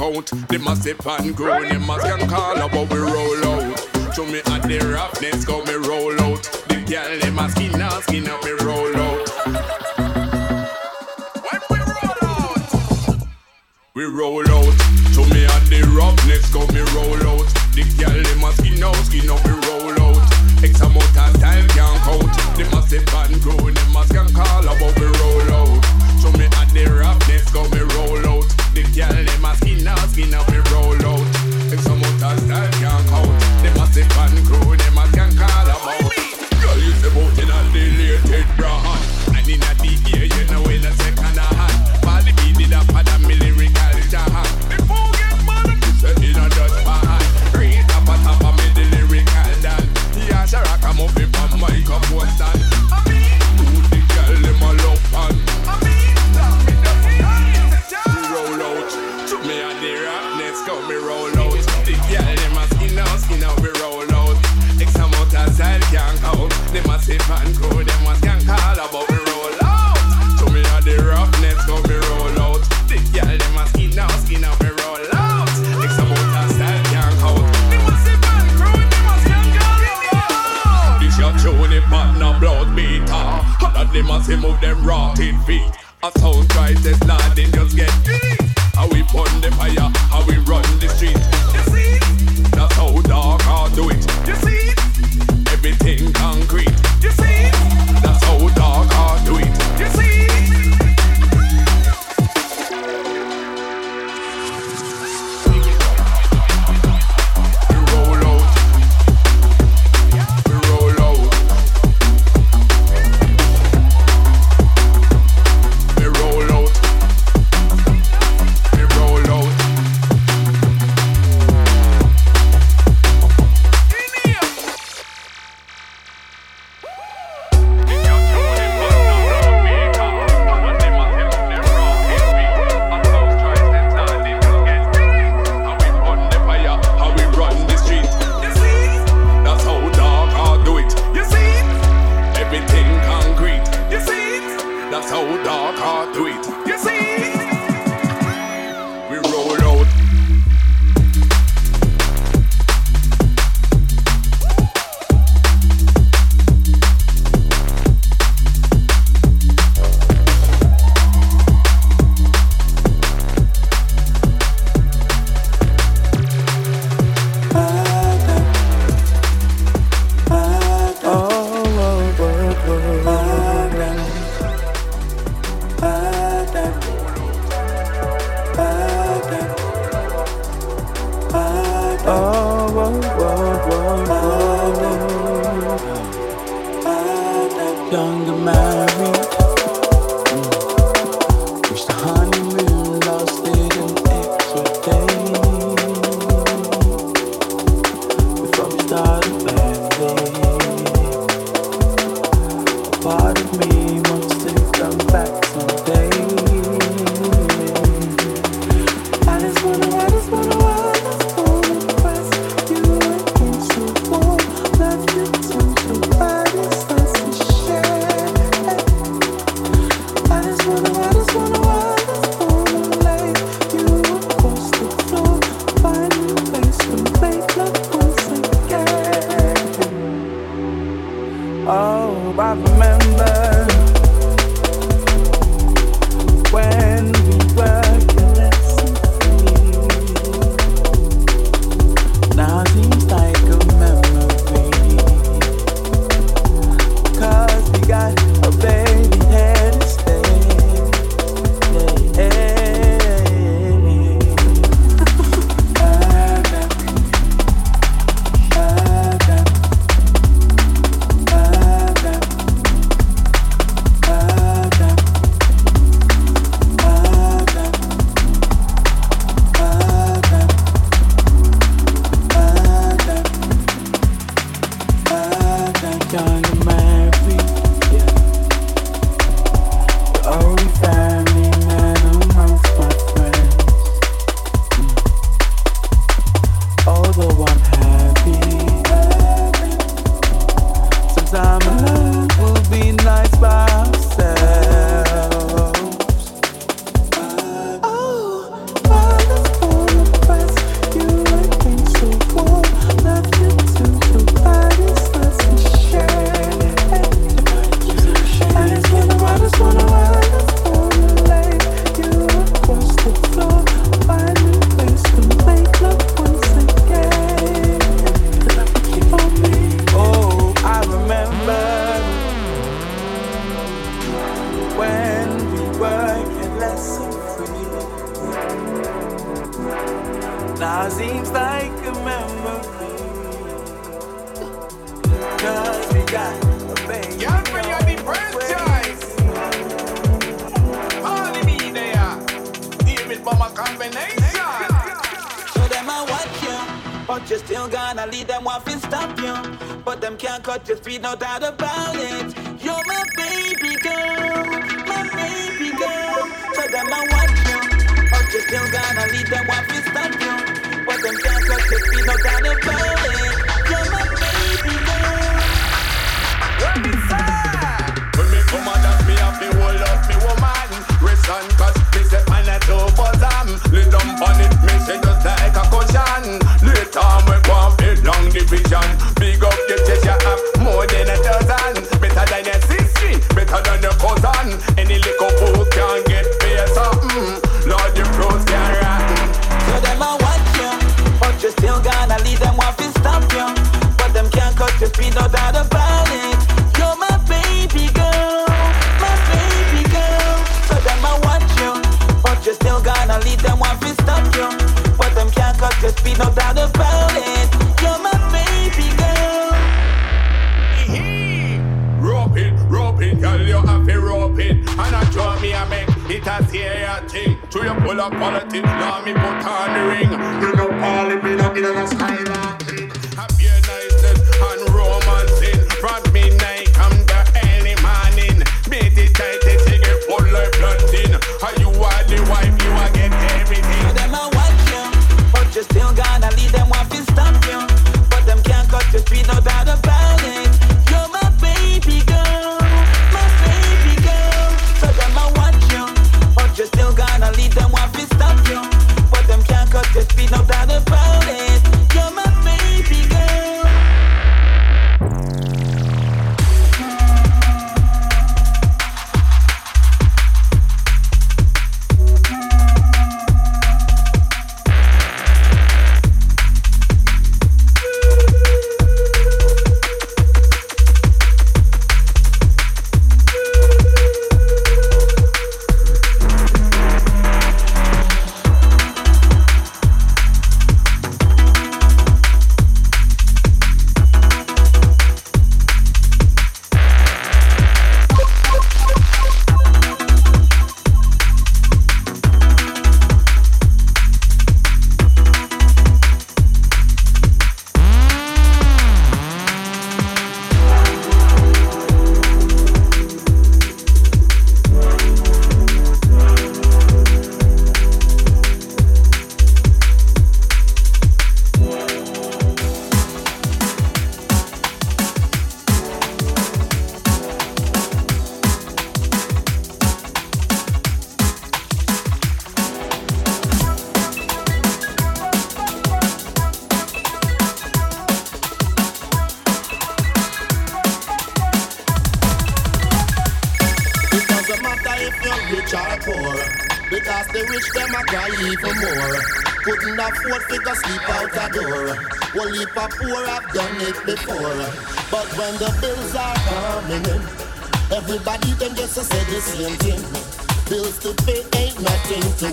count. A step and grow,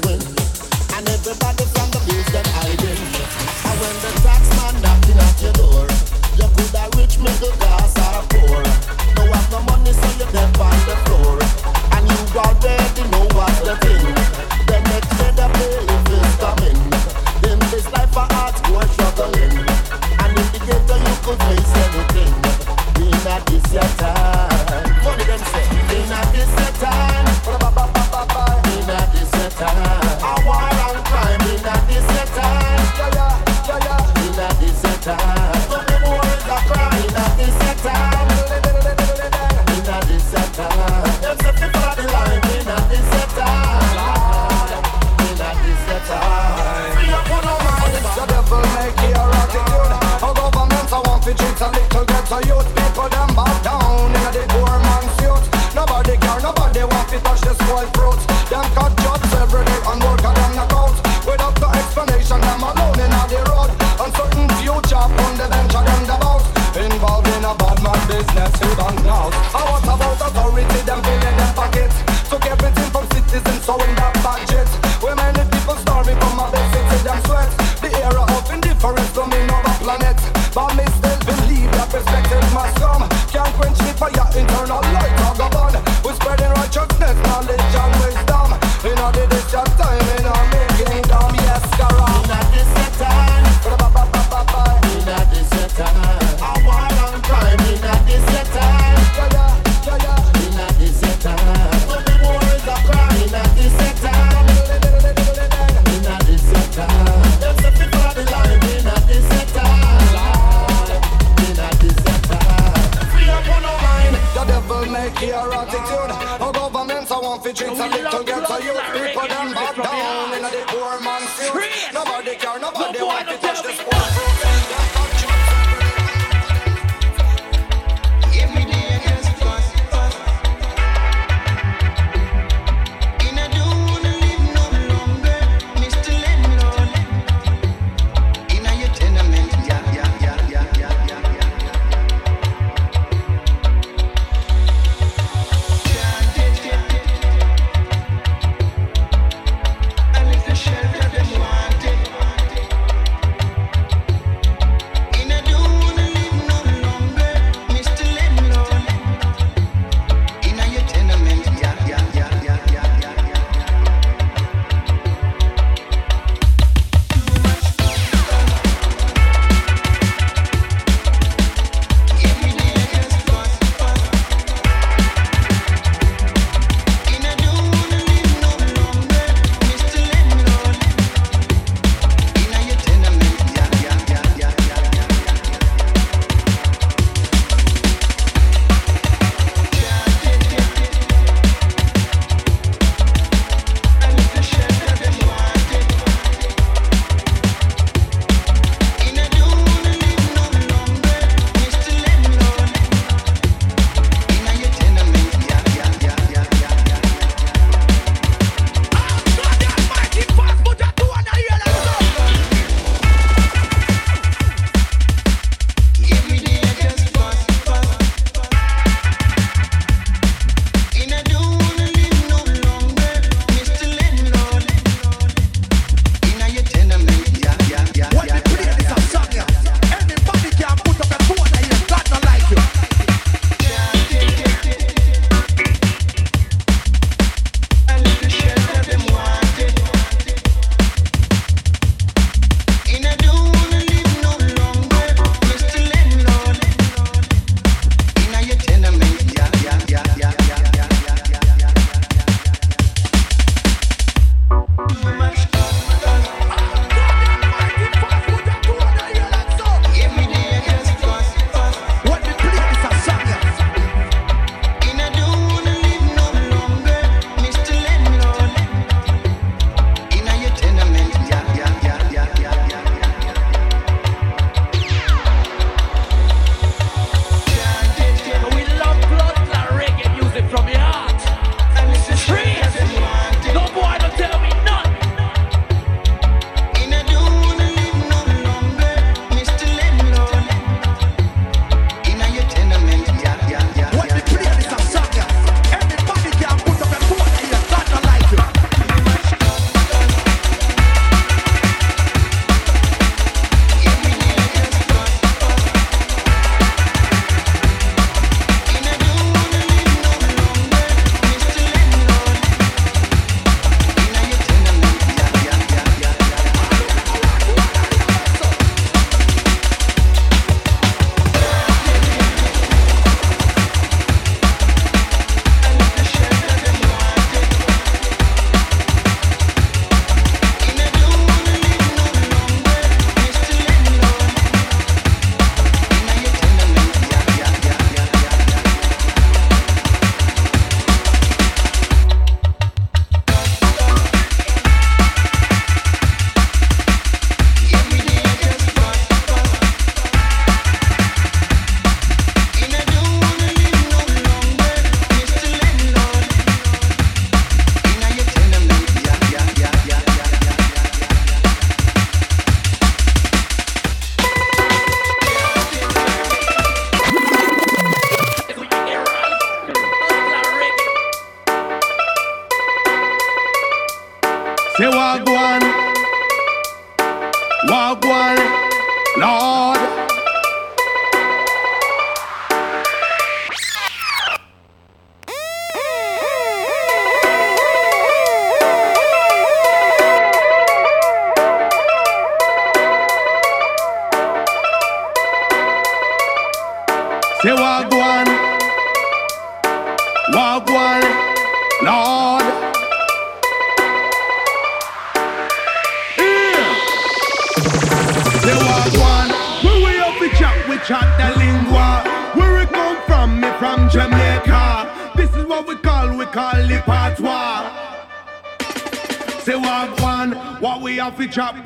and everybody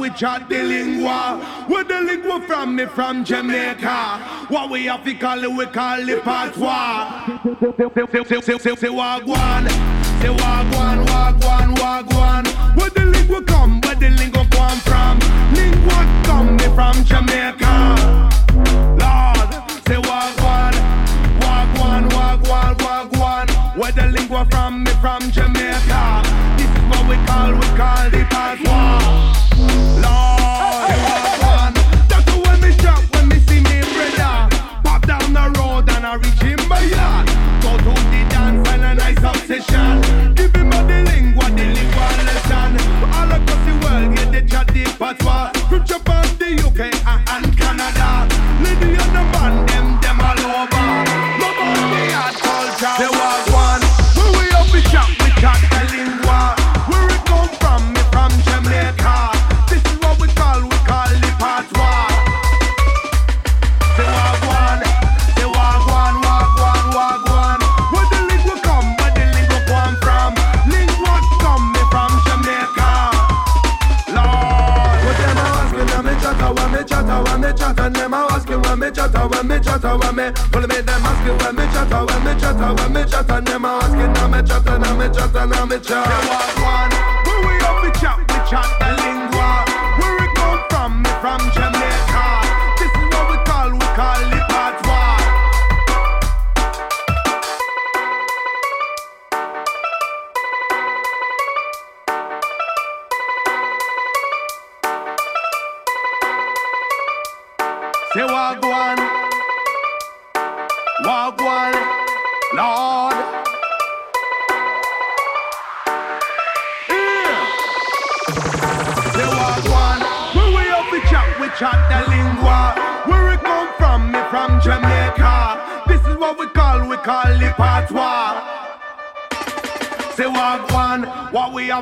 we chat the lingua. Where the lingua from me from Jamaica. What we have to call it, we call it patois. Say wagwan, say wagwan, wagwan, wagwan. Where the lingua come, where the lingua come from? Lingua come me from Jamaica.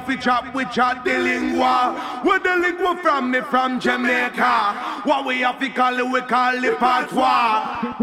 fi chop with chat the lingua. We the lingua from me from Jamaica. What we have to call it, we call it patois.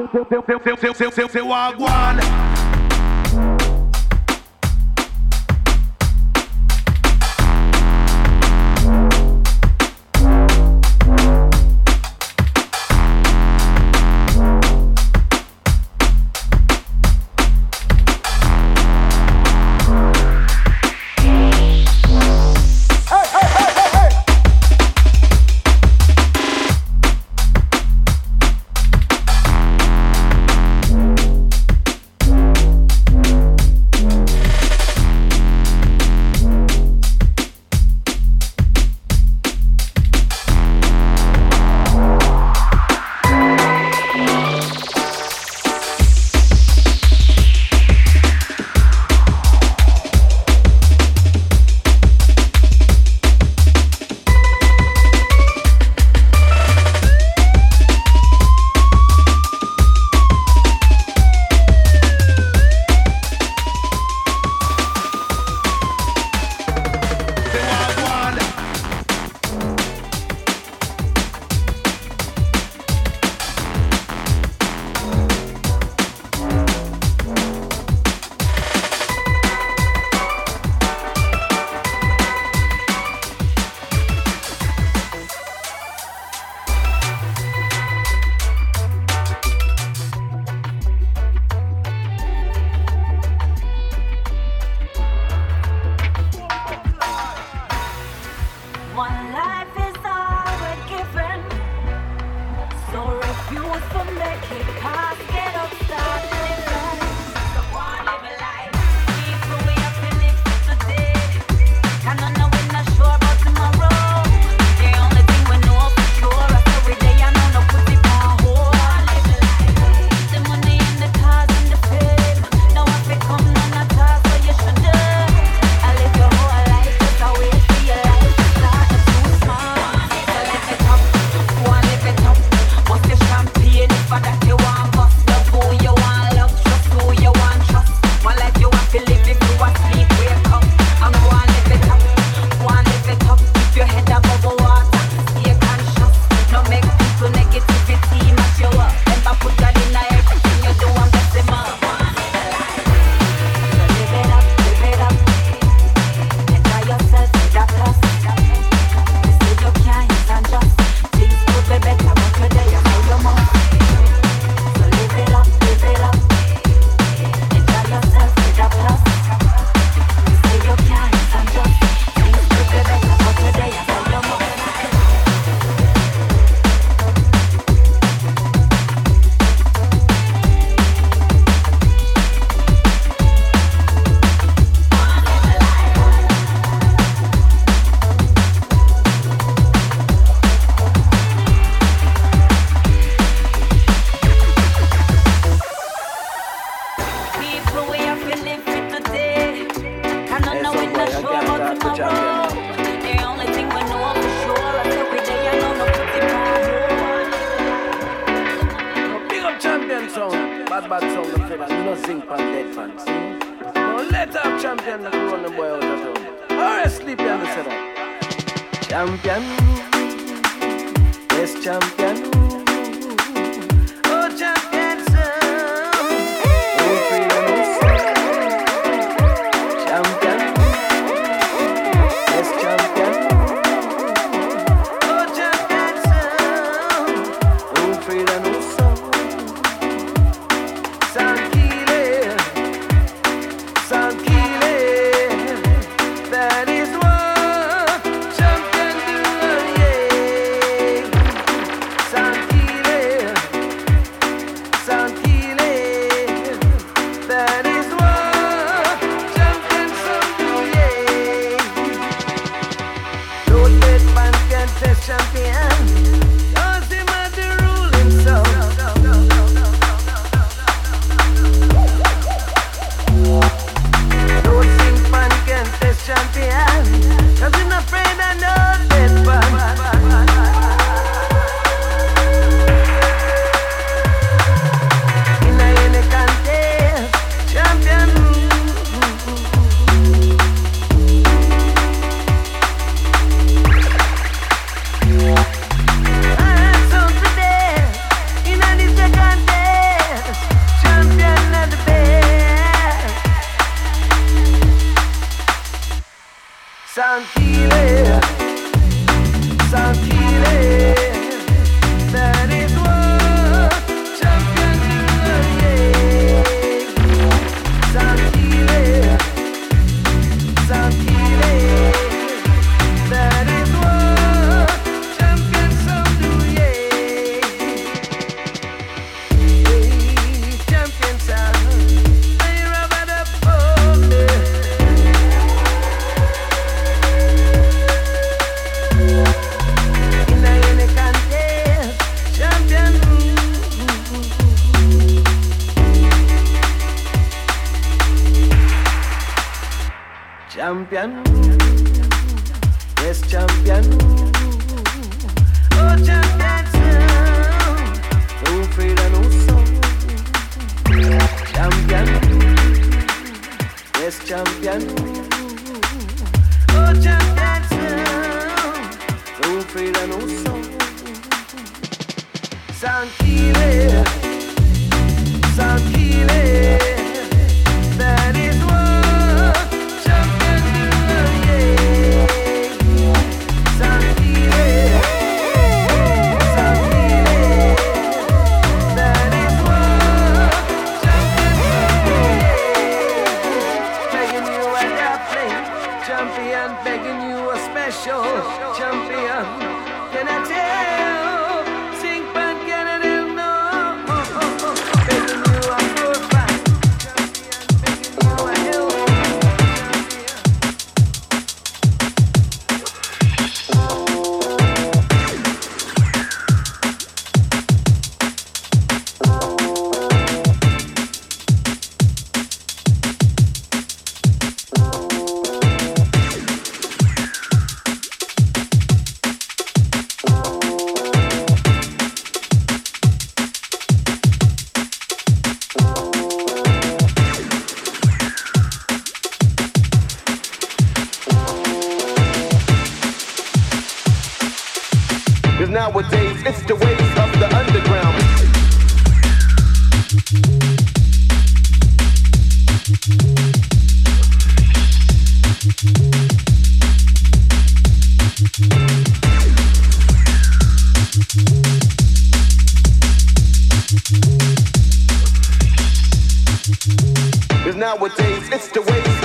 Nowadays it's the ways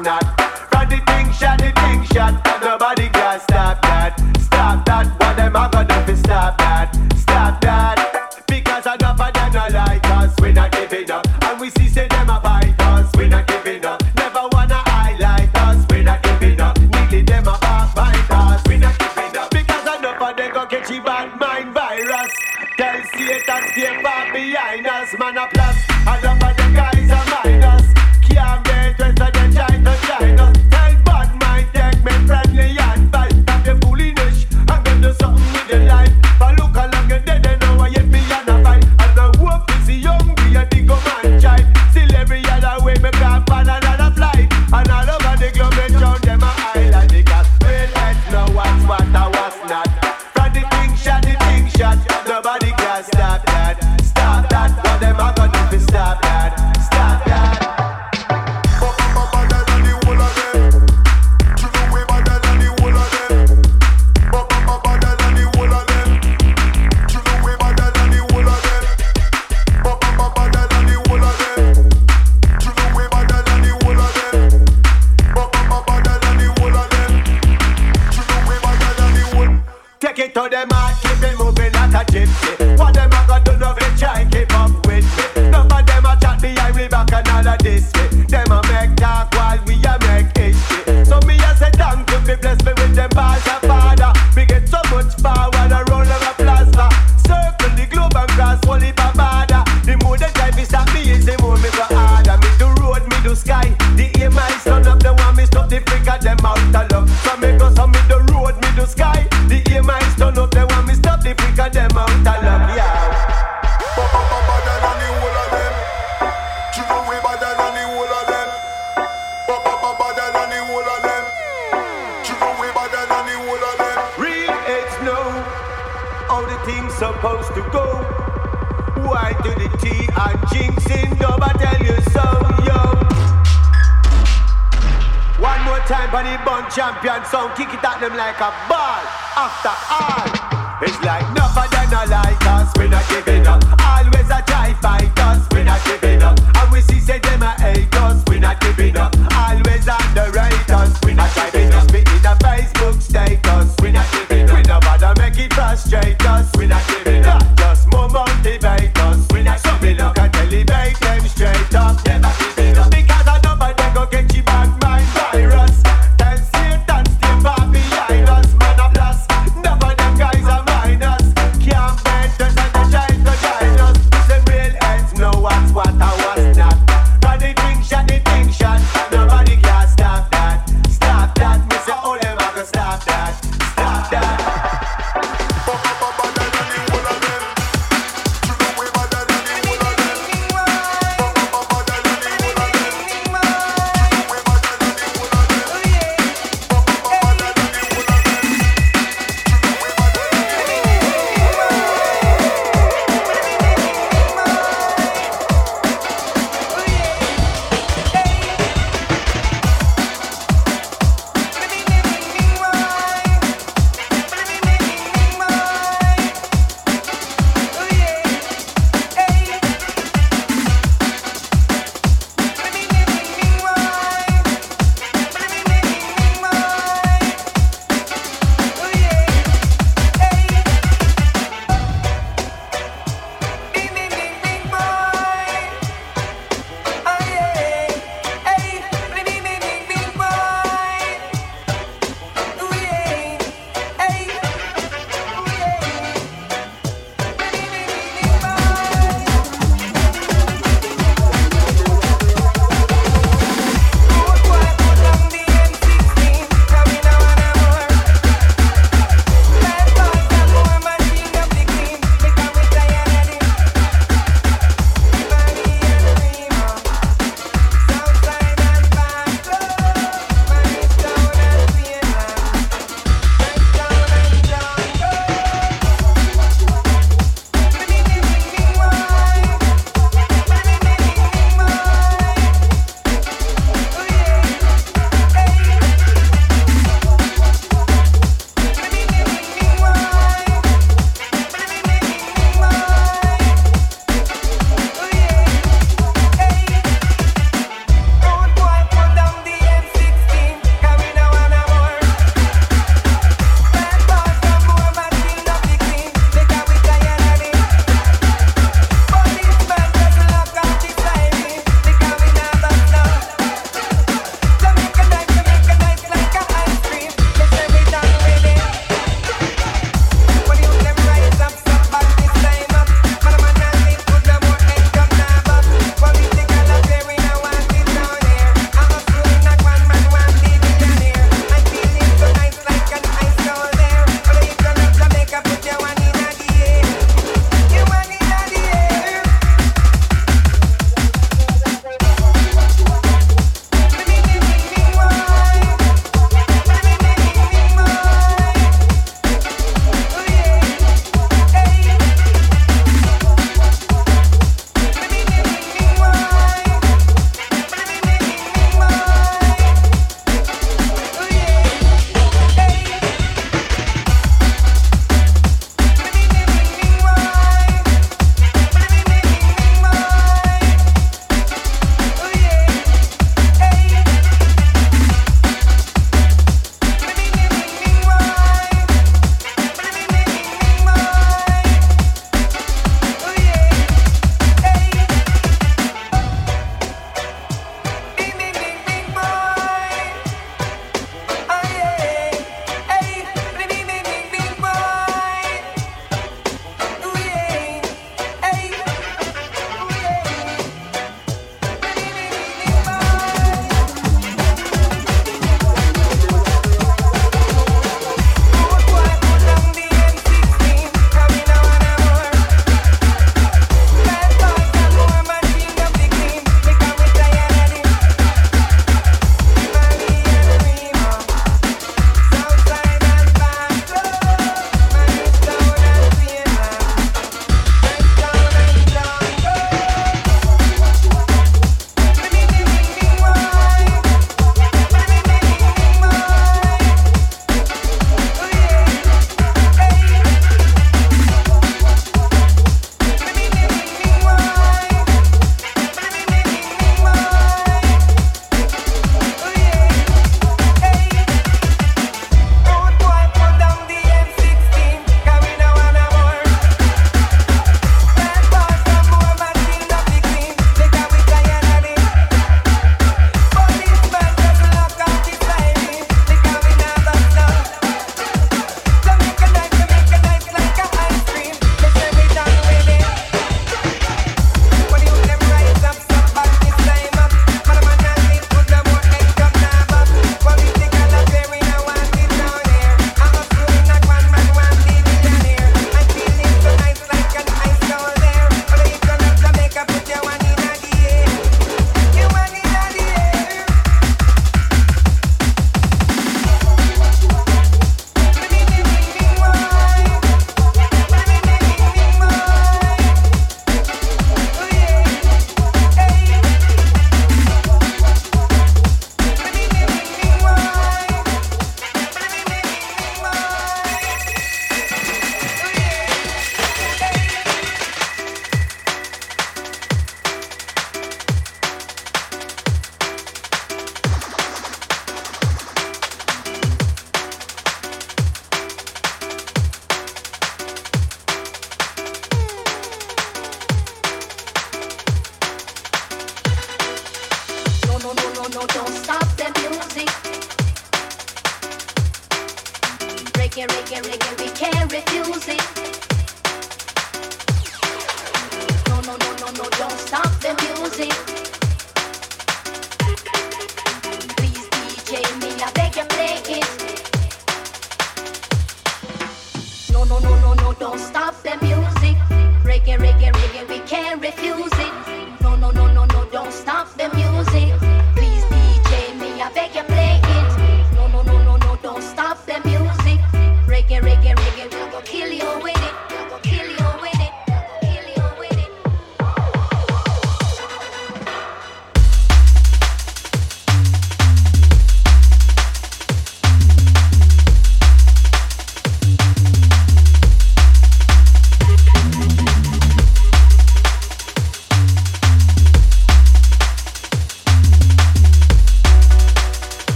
not. Run the thing shot, the thing shot, nobody can stop that. Stop that, what them I gonna do stop that? Stop that, because I got bad and I like us, we not giving up. And we see say them a bite us, we not giving up. Never wanna highlight us, we not giving up. Nearly them a bite us, we not giving up. Because enough of them go catch you bad mind virus. Tell Satan stay far behind us, man a blast.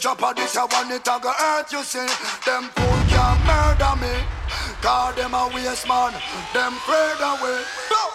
drop of this, I want it, I go hurt you, see. Them fool can't murder me. Call them a waste man, them afraid away. Bow.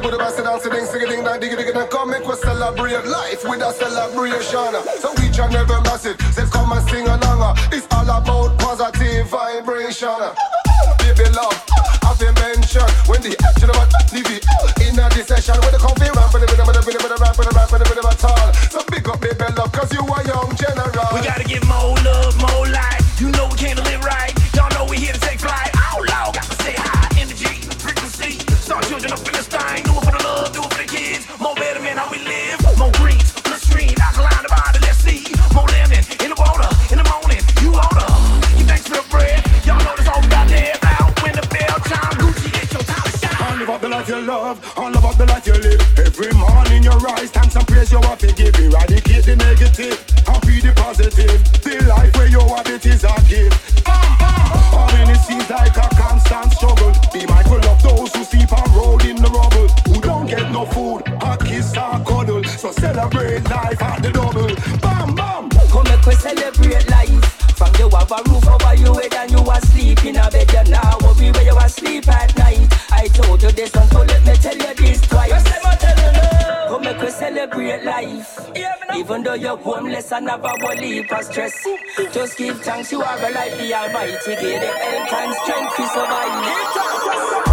the Buddha Bass dance ding sing ding dang diggy diggy and come make us celebrate life with a celebration. So we can never mess it. Say come and sing along. It's all about positive vibration. Baby love, I've been mentioned when the action of TV in a session when the coffee ramp and the rhythm of the rhythm of the rap and the rap and the rhythm at all. So big up baby love, cause you are young general. We gotta get more love, more life. You know we can't live right. Negative. Happy the and be the positive. The life where you have it is a gift. Ah, ah. How many seems like a constant struggle? Be mindful of those who sleep and roll in the rubble. Who don't get no food, a kiss or cuddle. So celebrate life at the double. Bam bam. Come make we celebrate life. From you have a roof over your head and you asleep in a bed. You now worry where you are asleep at night. I told you this, and so let me life. Even though you're homeless and have a heap of stress. Just give thanks you are alive, the Almighty. Give the health and strength to survive.